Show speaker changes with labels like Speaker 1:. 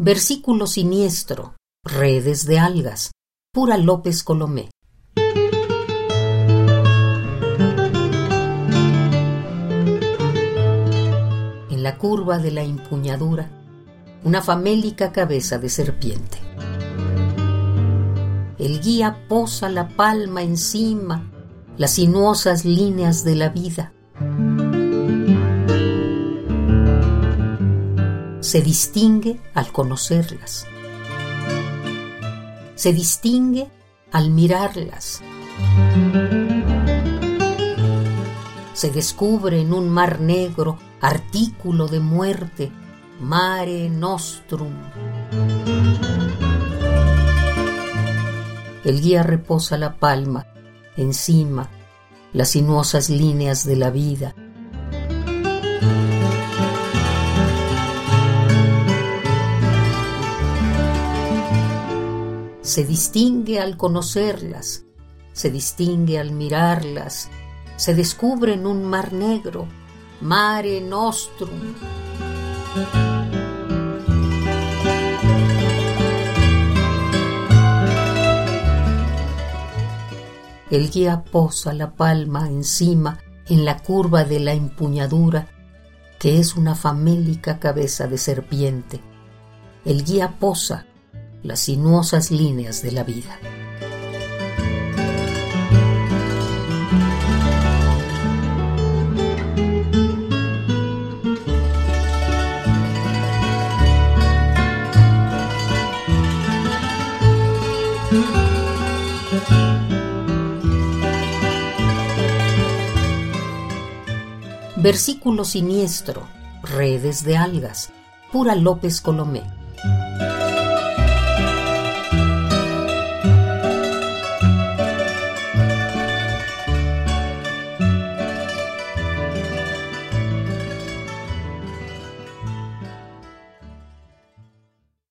Speaker 1: Versículo siniestro, redes de algas, pura López Colomé. En la curva de la empuñadura, una famélica cabeza de serpiente. El guía posa la palma encima, las sinuosas líneas de la vida. Se distingue al conocerlas. Se distingue al mirarlas. Se descubre en un mar negro, artículo de muerte, mare nostrum. El guía reposa la palma, encima, las sinuosas líneas de la vida. Se distingue al conocerlas, se distingue al mirarlas, se descubre en un mar negro, mare nostrum. El guía posa la palma encima en la curva de la empuñadura, que es una famélica cabeza de serpiente. El guía posa las sinuosas líneas de la vida. Versículo siniestro, redes de algas, pura López Colomé.